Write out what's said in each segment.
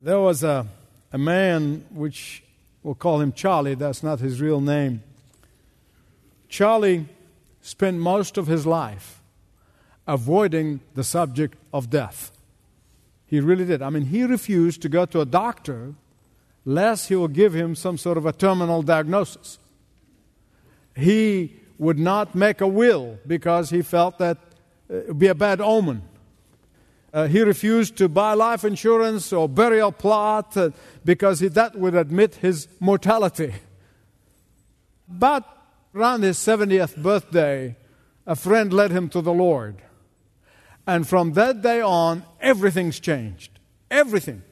There was a, a man, which we'll call him Charlie, that's not his real name. Charlie spent most of his life avoiding the subject of death. He really did. I mean, he refused to go to a doctor lest he will give him some sort of a terminal diagnosis. He would not make a will because he felt that it would be a bad omen. Uh, he refused to buy life insurance or burial plot uh, because he, that would admit his mortality. But around his 70th birthday, a friend led him to the Lord. And from that day on, everything's changed. Everything.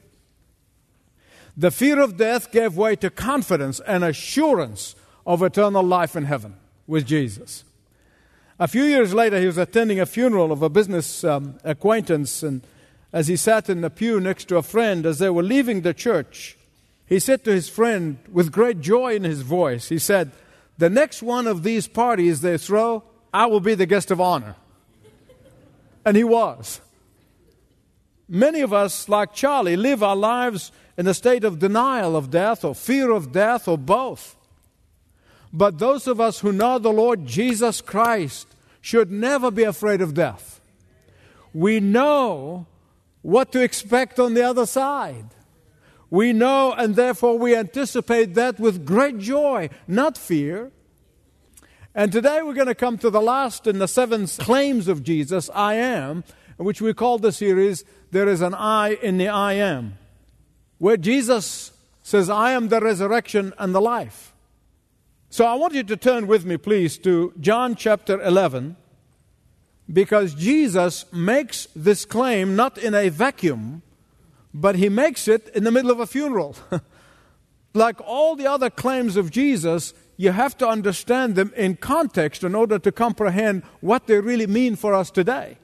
The fear of death gave way to confidence and assurance of eternal life in heaven with Jesus. A few years later, he was attending a funeral of a business um, acquaintance, and as he sat in the pew next to a friend, as they were leaving the church, he said to his friend with great joy in his voice, he said, The next one of these parties they throw, I will be the guest of honor. And he was. Many of us, like Charlie, live our lives in a state of denial of death or fear of death or both. But those of us who know the Lord Jesus Christ should never be afraid of death. We know what to expect on the other side. We know, and therefore we anticipate that with great joy, not fear. And today we're going to come to the last in the seven claims of Jesus, I am, which we call the series, There is an I in the I am, where Jesus says, I am the resurrection and the life. So I want you to turn with me, please, to John chapter 11, because Jesus makes this claim not in a vacuum, but he makes it in the middle of a funeral. like all the other claims of Jesus, you have to understand them in context in order to comprehend what they really mean for us today.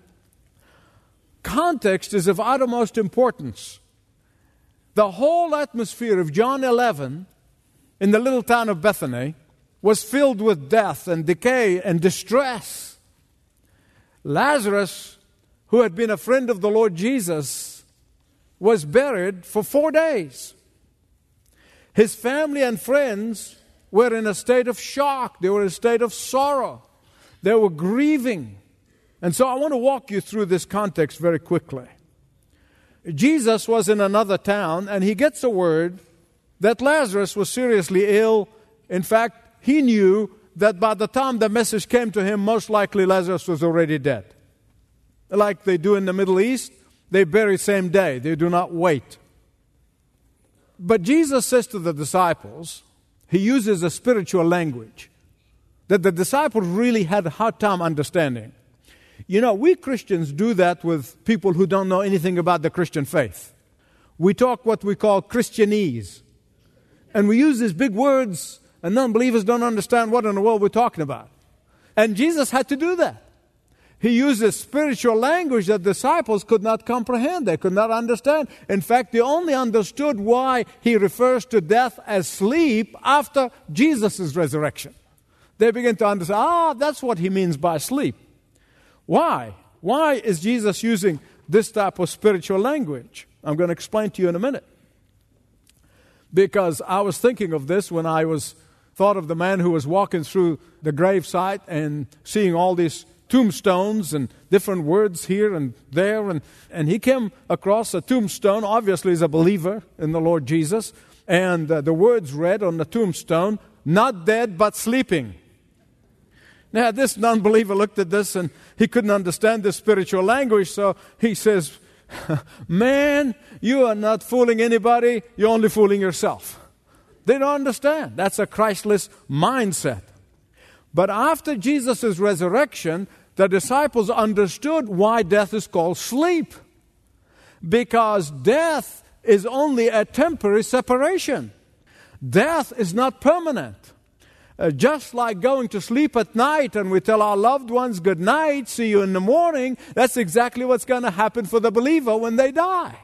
Context is of uttermost importance. The whole atmosphere of John 11 in the little town of Bethany was filled with death and decay and distress. Lazarus, who had been a friend of the Lord Jesus, was buried for four days. His family and friends were in a state of shock, they were in a state of sorrow, they were grieving. And so I want to walk you through this context very quickly. Jesus was in another town and he gets a word that Lazarus was seriously ill. In fact, he knew that by the time the message came to him, most likely Lazarus was already dead. Like they do in the Middle East, they bury same day, they do not wait. But Jesus says to the disciples, he uses a spiritual language that the disciples really had a hard time understanding. You know, we Christians do that with people who don't know anything about the Christian faith. We talk what we call Christianese. And we use these big words and non believers don't understand what in the world we're talking about. And Jesus had to do that. He uses spiritual language that disciples could not comprehend, they could not understand. In fact, they only understood why he refers to death as sleep after Jesus' resurrection. They begin to understand, ah, that's what he means by sleep. Why? Why is Jesus using this type of spiritual language? I'm going to explain to you in a minute. Because I was thinking of this when I was thought of the man who was walking through the gravesite and seeing all these tombstones and different words here and there. And, and he came across a tombstone, obviously, as a believer in the Lord Jesus. And uh, the words read on the tombstone, not dead but sleeping. Now, this non believer looked at this and he couldn't understand the spiritual language, so he says, Man, you are not fooling anybody, you're only fooling yourself. They don't understand. That's a Christless mindset. But after Jesus' resurrection, the disciples understood why death is called sleep. Because death is only a temporary separation. Death is not permanent. Uh, just like going to sleep at night and we tell our loved ones good night, see you in the morning, that's exactly what's going to happen for the believer when they die.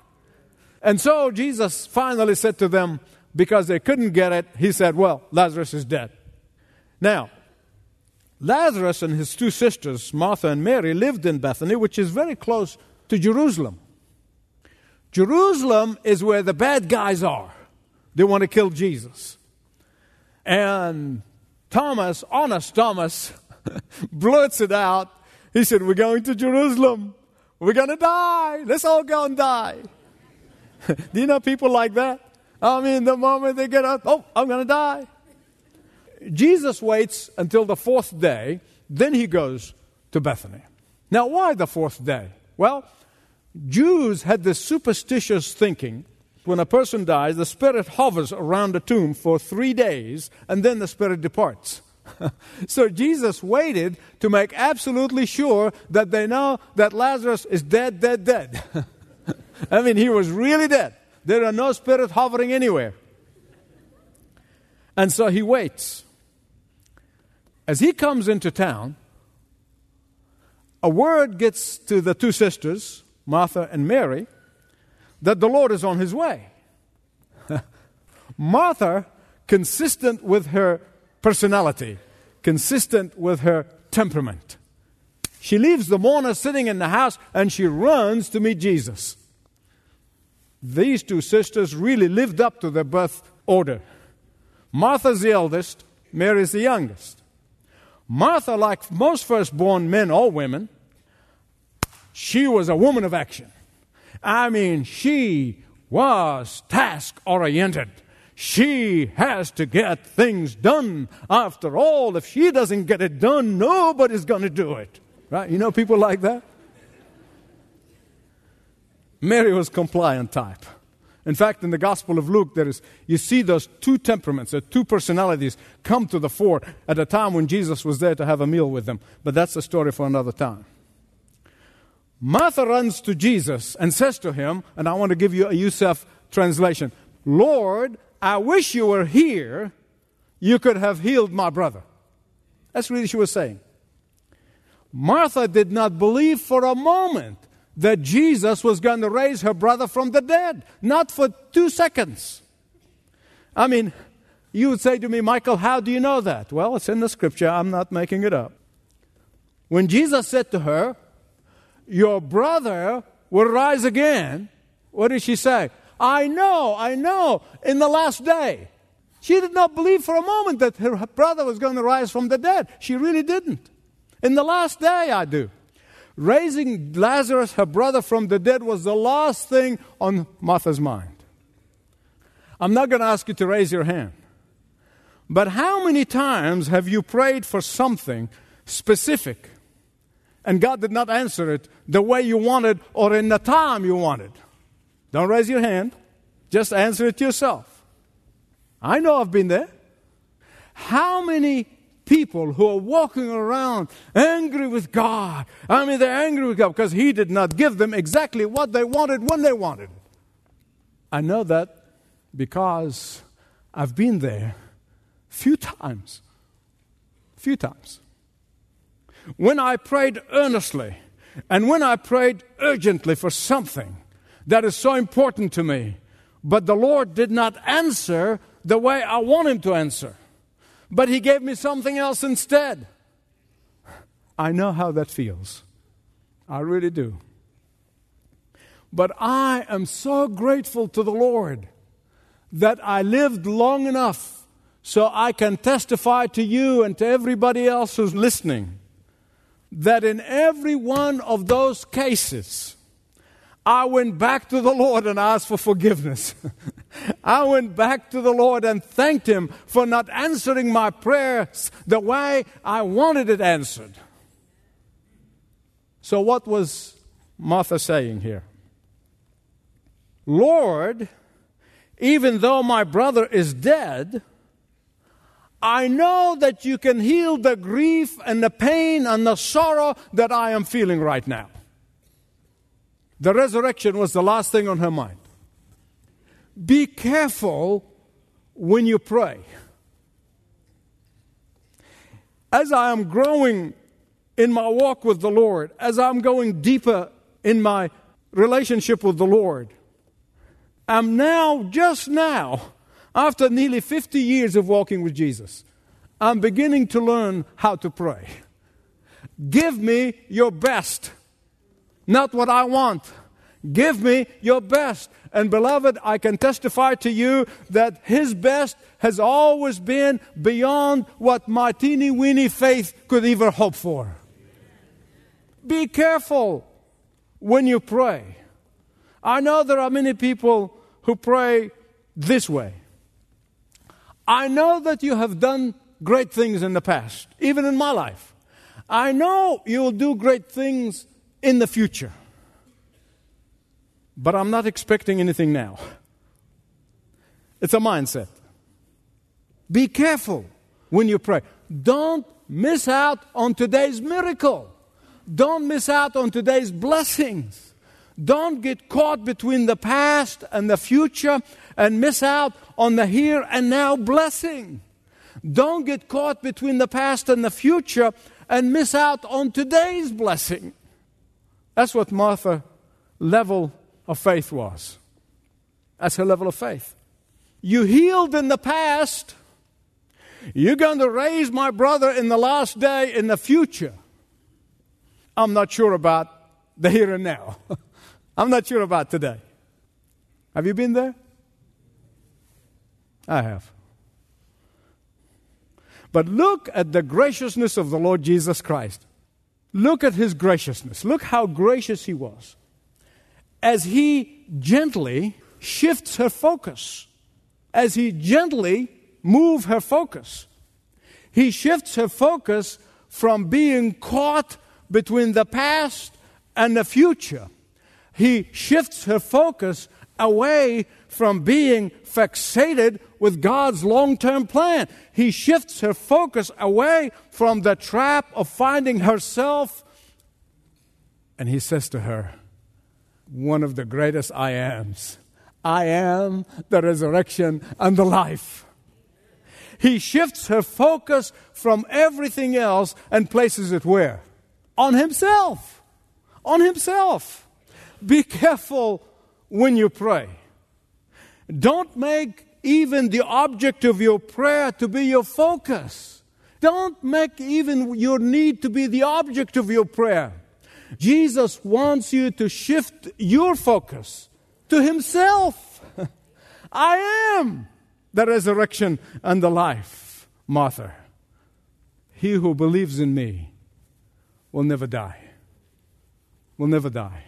And so Jesus finally said to them, because they couldn't get it, he said, Well, Lazarus is dead. Now, Lazarus and his two sisters, Martha and Mary, lived in Bethany, which is very close to Jerusalem. Jerusalem is where the bad guys are. They want to kill Jesus. And Thomas, honest Thomas, blurts it out. He said, We're going to Jerusalem. We're going to die. Let's all go and die. Do you know people like that? I mean, the moment they get up, oh, I'm going to die. Jesus waits until the fourth day, then he goes to Bethany. Now, why the fourth day? Well, Jews had this superstitious thinking when a person dies, the spirit hovers around the tomb for three days and then the spirit departs. so Jesus waited to make absolutely sure that they know that Lazarus is dead, dead, dead. I mean, he was really dead. There are no spirits hovering anywhere. And so he waits. As he comes into town, a word gets to the two sisters, Martha and Mary, that the Lord is on his way. Martha, consistent with her personality, consistent with her temperament, she leaves the mourner sitting in the house and she runs to meet Jesus. These two sisters really lived up to their birth order. Martha's the eldest, Mary's the youngest. Martha, like most firstborn men or women, she was a woman of action. I mean, she was task oriented. She has to get things done. After all, if she doesn't get it done, nobody's going to do it. Right? You know people like that? Mary was compliant type. In fact, in the Gospel of Luke, there is, you see those two temperaments, the two personalities come to the fore at a time when Jesus was there to have a meal with them. But that's a story for another time. Martha runs to Jesus and says to him, and I want to give you a Youssef translation Lord, I wish you were here. You could have healed my brother. That's really what she was saying. Martha did not believe for a moment that Jesus was going to raise her brother from the dead. Not for two seconds. I mean, you would say to me, Michael, how do you know that? Well, it's in the scripture. I'm not making it up. When Jesus said to her, your brother will rise again. What did she say? I know, I know, in the last day. She did not believe for a moment that her brother was going to rise from the dead. She really didn't. In the last day, I do. Raising Lazarus, her brother, from the dead was the last thing on Martha's mind. I'm not going to ask you to raise your hand. But how many times have you prayed for something specific and God did not answer it the way you wanted or in the time you wanted. Don't raise your hand, just answer it yourself. I know I've been there. How many people who are walking around angry with God? I mean, they're angry with God because He did not give them exactly what they wanted when they wanted it. I know that because I've been there few times. Few times when I prayed earnestly and when I prayed urgently for something that is so important to me, but the Lord did not answer the way I want Him to answer, but He gave me something else instead. I know how that feels. I really do. But I am so grateful to the Lord that I lived long enough so I can testify to you and to everybody else who's listening that in every one of those cases, I went back to the Lord and asked for forgiveness. I went back to the Lord and thanked Him for not answering my prayers the way I wanted it answered. So, what was Martha saying here? Lord, even though my brother is dead, I know that you can heal the grief and the pain and the sorrow that I am feeling right now. The resurrection was the last thing on her mind. Be careful when you pray. As I am growing in my walk with the Lord, as I'm going deeper in my relationship with the Lord, I'm now, just now, after nearly 50 years of walking with Jesus, I'm beginning to learn how to pray. Give me your best, not what I want. Give me your best. And beloved, I can testify to you that his best has always been beyond what my teeny weeny faith could ever hope for. Be careful when you pray. I know there are many people who pray this way. I know that you have done great things in the past, even in my life. I know you'll do great things in the future. But I'm not expecting anything now. It's a mindset. Be careful when you pray. Don't miss out on today's miracle. Don't miss out on today's blessings. Don't get caught between the past and the future and miss out on the here and now blessing. Don't get caught between the past and the future and miss out on today's blessing. That's what Martha level of faith was. That's her level of faith. You healed in the past. You're going to raise my brother in the last day in the future. I'm not sure about the here and now. I'm not sure about today. Have you been there? I have. But look at the graciousness of the Lord Jesus Christ. Look at his graciousness. Look how gracious he was. As he gently shifts her focus, as he gently moves her focus, he shifts her focus from being caught between the past and the future. He shifts her focus away from being fixated with God's long term plan. He shifts her focus away from the trap of finding herself. And he says to her, one of the greatest I ams I am the resurrection and the life. He shifts her focus from everything else and places it where? On himself. On himself. Be careful when you pray. Don't make even the object of your prayer to be your focus. Don't make even your need to be the object of your prayer. Jesus wants you to shift your focus to Himself. I am the resurrection and the life, Martha. He who believes in me will never die. Will never die.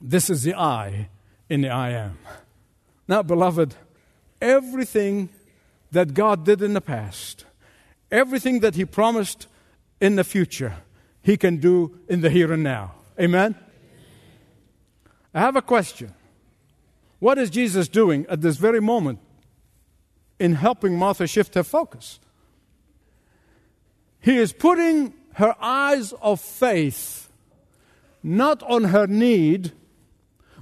This is the I in the I am. Now, beloved, everything that God did in the past, everything that He promised in the future, He can do in the here and now. Amen? I have a question. What is Jesus doing at this very moment in helping Martha shift her focus? He is putting her eyes of faith not on her need,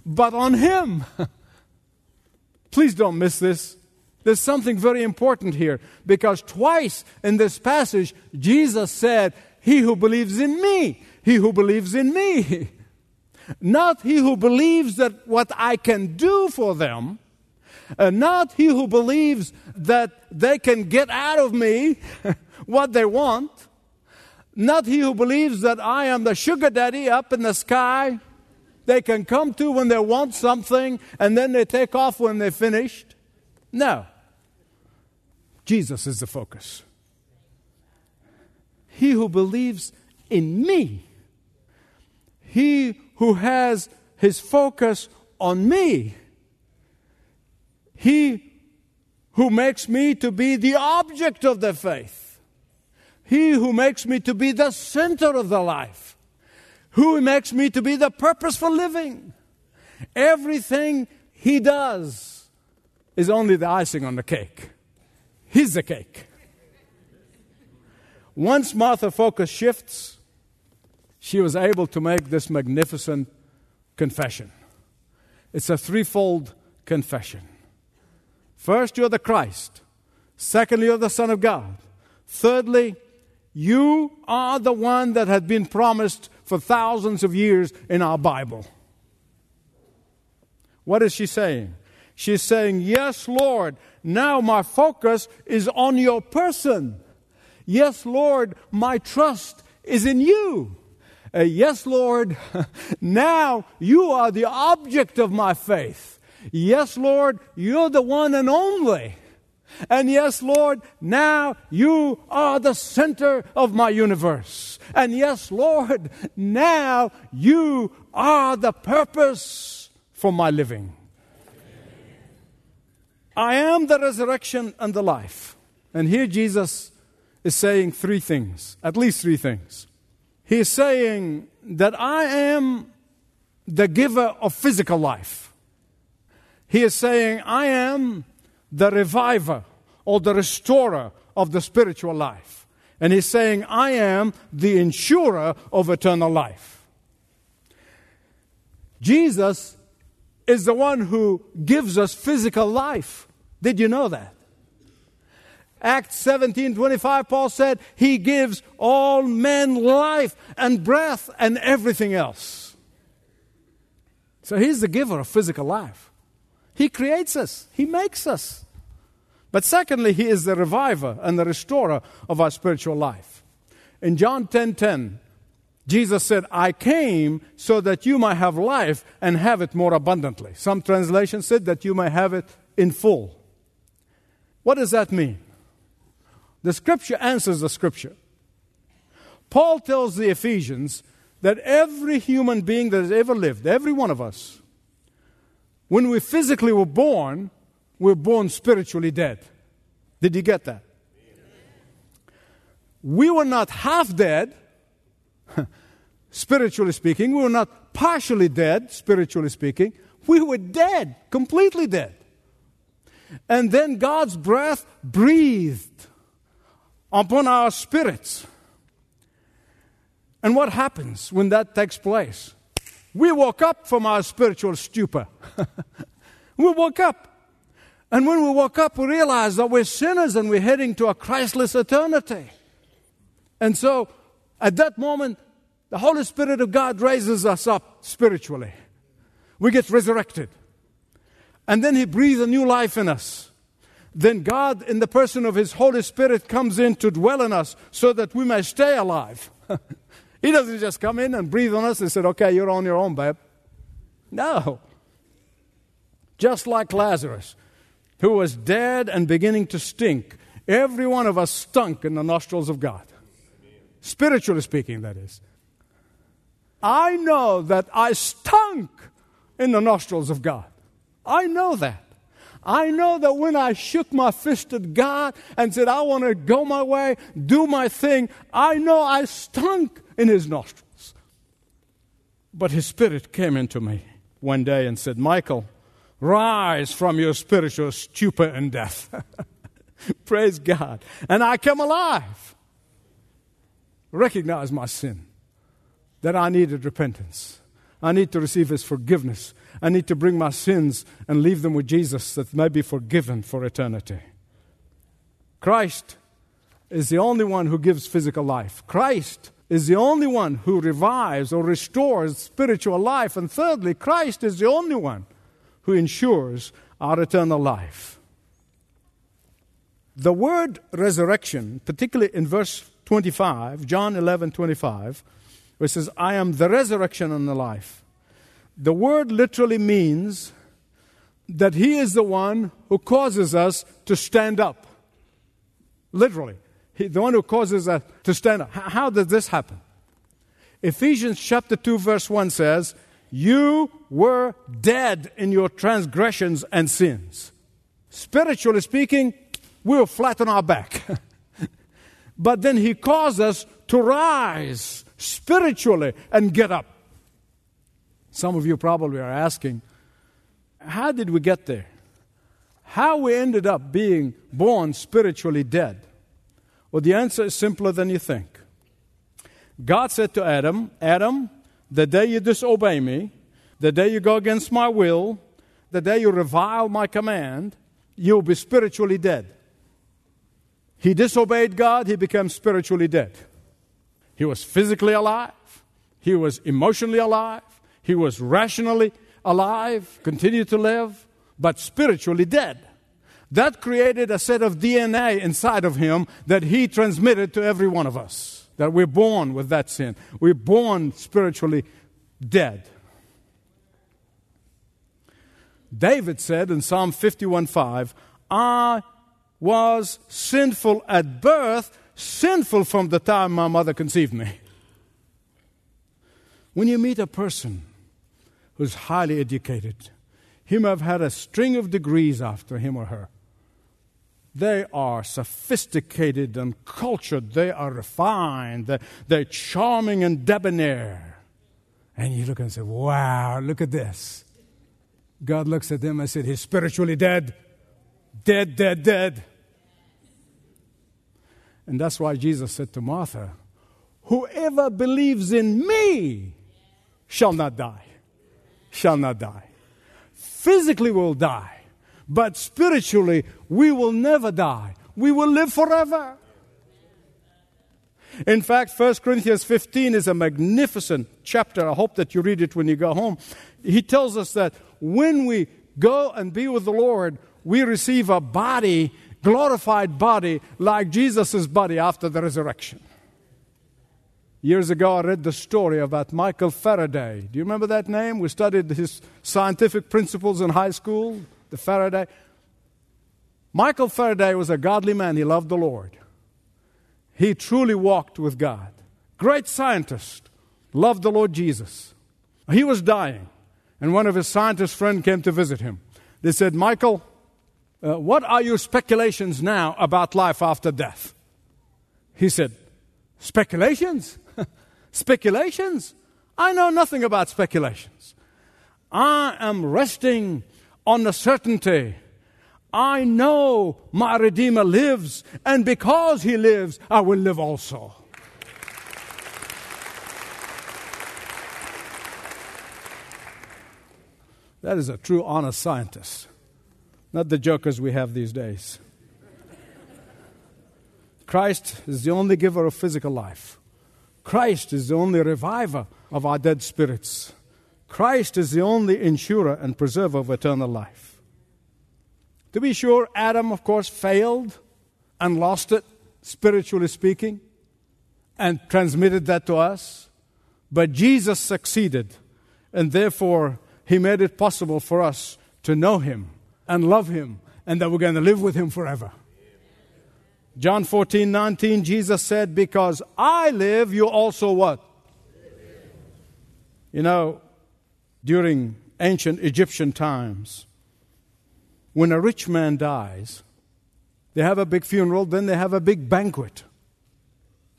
but on Him. Please don't miss this. There's something very important here because twice in this passage, Jesus said, He who believes in me, he who believes in me. Not he who believes that what I can do for them, uh, not he who believes that they can get out of me what they want, not he who believes that I am the sugar daddy up in the sky they can come to when they want something and then they take off when they're finished. No. Jesus is the focus. He who believes in me, he who has his focus on me, he who makes me to be the object of the faith, he who makes me to be the center of the life who makes me to be the purpose for living. Everything he does is only the icing on the cake. He's the cake. Once Martha focus shifts, she was able to make this magnificent confession. It's a threefold confession. First, you're the Christ. Secondly, you're the Son of God. Thirdly, you are the one that had been promised for thousands of years in our Bible. What is she saying? She's saying, Yes, Lord, now my focus is on your person. Yes, Lord, my trust is in you. Uh, yes, Lord, now you are the object of my faith. Yes, Lord, you're the one and only. And yes, Lord, now you are the center of my universe. And yes, Lord, now you are the purpose for my living. I am the resurrection and the life. And here Jesus is saying three things, at least three things. He is saying that I am the giver of physical life. He is saying, I am the reviver or the restorer of the spiritual life. And he's saying, I am the insurer of eternal life. Jesus is the one who gives us physical life. Did you know that? Acts 17 25, Paul said, He gives all men life and breath and everything else. So He's the giver of physical life. He creates us, He makes us. But secondly, He is the reviver and the restorer of our spiritual life. In John 10 10, Jesus said, I came so that you might have life and have it more abundantly. Some translations said that you may have it in full. What does that mean? The scripture answers the scripture. Paul tells the Ephesians that every human being that has ever lived, every one of us, when we physically were born, we're born spiritually dead. Did you get that? We were not half dead, spiritually speaking. We were not partially dead, spiritually speaking. We were dead, completely dead. And then God's breath breathed upon our spirits. And what happens when that takes place? We woke up from our spiritual stupor. we woke up. And when we woke up, we realized that we're sinners and we're heading to a Christless eternity. And so, at that moment, the Holy Spirit of God raises us up spiritually. We get resurrected. And then He breathes a new life in us. Then God, in the person of His Holy Spirit, comes in to dwell in us so that we may stay alive. he doesn't just come in and breathe on us and say, okay, you're on your own, babe. No. Just like Lazarus, who was dead and beginning to stink. Every one of us stunk in the nostrils of God. Spiritually speaking, that is. I know that I stunk in the nostrils of God. I know that. I know that when I shook my fist at God and said, I want to go my way, do my thing, I know I stunk in His nostrils. But His Spirit came into me one day and said, Michael, rise from your spiritual stupor and death. Praise God. And I came alive. Recognize my sin, that I needed repentance. I need to receive His forgiveness. I need to bring my sins and leave them with Jesus that may be forgiven for eternity. Christ is the only one who gives physical life. Christ is the only one who revives or restores spiritual life. And thirdly, Christ is the only one who ensures our eternal life. The word resurrection, particularly in verse 25, John 11 25, where it says, I am the resurrection and the life. The word literally means that He is the one who causes us to stand up. Literally. He, the one who causes us to stand up. How, does this happen? Ephesians chapter 2, verse 1 says, You were dead in your transgressions and sins. Spiritually speaking, we were flat on our back. but then He caused us to rise spiritually and get up. Some of you probably are asking, how did we get there? How we ended up being born spiritually dead? Well, the answer is simpler than you think. God said to Adam, Adam, the day you disobey me, the day you go against my will, the day you revile my command, you'll be spiritually dead. He disobeyed God, he became spiritually dead. He was physically alive, he was emotionally alive, he was rationally alive, continued to live, but spiritually dead. That created a set of DNA inside of him that he transmitted to every one of us. that we're born with that sin. We're born spiritually dead. David said in Psalm 51:5, I was sinful at birth, sinful from the time my mother conceived me. When you meet a person who's highly educated, he may have had a string of degrees after him or her. They are sophisticated and cultured. They are refined. They're, charming and debonair. And you look and say, wow, look at this. God looks at them and said, He's spiritually dead. Dead, dead, dead. And that's why Jesus said to Martha, Whoever believes in me shall not die. Shall not die. Physically will die, but spiritually we will never die. We will live forever. In fact, 1 Corinthians 15 is a magnificent chapter. I hope that you read it when you go home. He tells us that when we go and be with the Lord, we receive a body, glorified body, like Jesus' body after the resurrection. Years ago, I read the story about Michael Faraday. Do you remember that name? We studied his scientific principles in high school, the Faraday. Michael Faraday was a godly man. He loved the Lord. He truly walked with God. Great scientist, loved the Lord Jesus. He was dying, and one of his scientist friends came to visit him. They said, Michael, uh, what are your speculations now about life after death? He said, Speculations? speculations? I know nothing about speculations. I am resting on the certainty. I know my Redeemer lives, and because he lives, I will live also. That is a true honest scientist, not the jokers we have these days. Christ is the only giver of physical life. Christ is the only reviver of our dead spirits. Christ is the only insurer and preserver of eternal life. To be sure, Adam, of course, failed and lost it, spiritually speaking, and transmitted that to us. But Jesus succeeded, and therefore, He made it possible for us to know Him and love Him, and that we're going to live with Him forever. John 14, 19, Jesus said, Because I live, you also what? You know, during ancient Egyptian times, when a rich man dies, they have a big funeral, then they have a big banquet.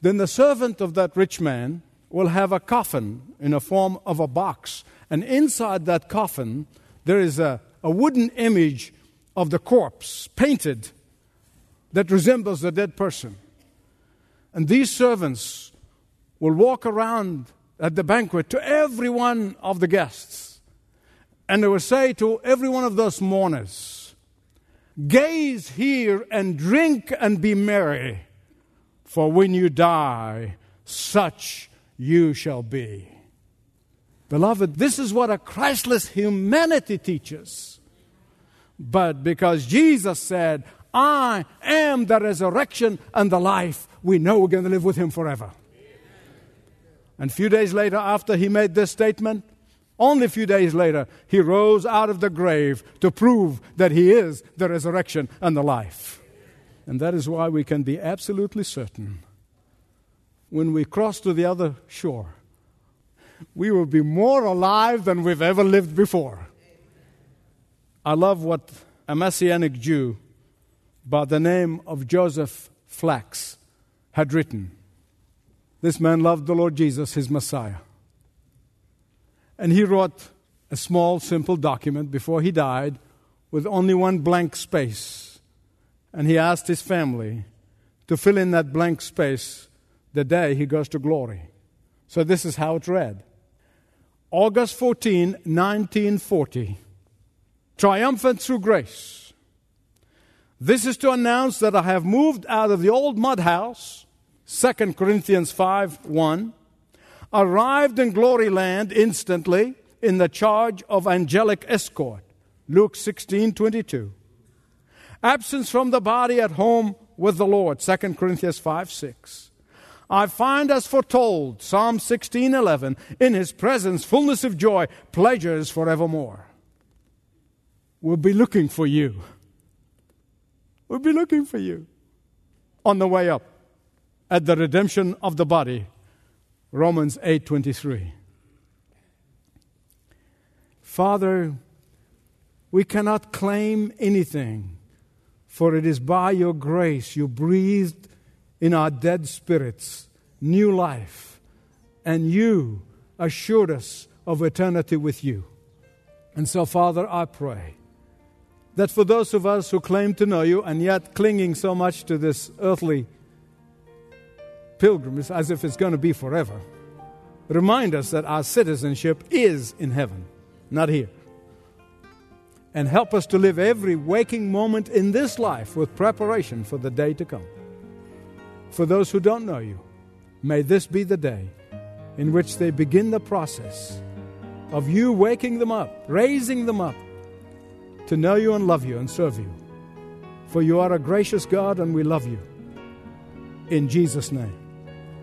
Then the servant of that rich man will have a coffin in the form of a box. And inside that coffin, there is a, a wooden image of the corpse painted that resembles the dead person. And these servants will walk around at the banquet to every one of the guests. And they will say to every one of those mourners, Gaze here and drink and be merry, for when you die, such you shall be. Beloved, this is what a Christless humanity teaches. But because Jesus said, I am the resurrection and the life. We know we're going to live with him forever. And a few days later, after he made this statement, only a few days later, he rose out of the grave to prove that he is the resurrection and the life. And that is why we can be absolutely certain when we cross to the other shore, we will be more alive than we've ever lived before. I love what a Messianic Jew by the name of Joseph Flacks had written. This man loved the Lord Jesus, his Messiah. And he wrote a small, simple document before he died with only one blank space. And he asked his family to fill in that blank space the day he goes to glory. So this is how it read August 14, 1940. Triumphant through grace this is to announce that I have moved out of the old mud house, 2 Corinthians 5 1, arrived in glory land instantly in the charge of angelic escort, Luke 16 22. Absence from the body at home with the Lord, 2 Corinthians 5 6. I find as foretold, Psalm 16:11, in his presence fullness of joy, pleasures forevermore. We'll be looking for you. We'll be looking for you on the way up at the redemption of the body. Romans 8:23. Father, we cannot claim anything, for it is by your grace you breathed in our dead spirits new life, and you assured us of eternity with you. And so, Father, I pray that for those of us who claim to know you and yet clinging so much to this earthly pilgrimage as if it's going to be forever, remind us that our citizenship is in heaven, not here. And help us to live every waking moment in this life with preparation for the day to come. For those who don't know you, may this be the day in which they begin the process of you waking them up, raising them up to know you and love you and serve you. For you are a gracious God and we love you. In Jesus' name,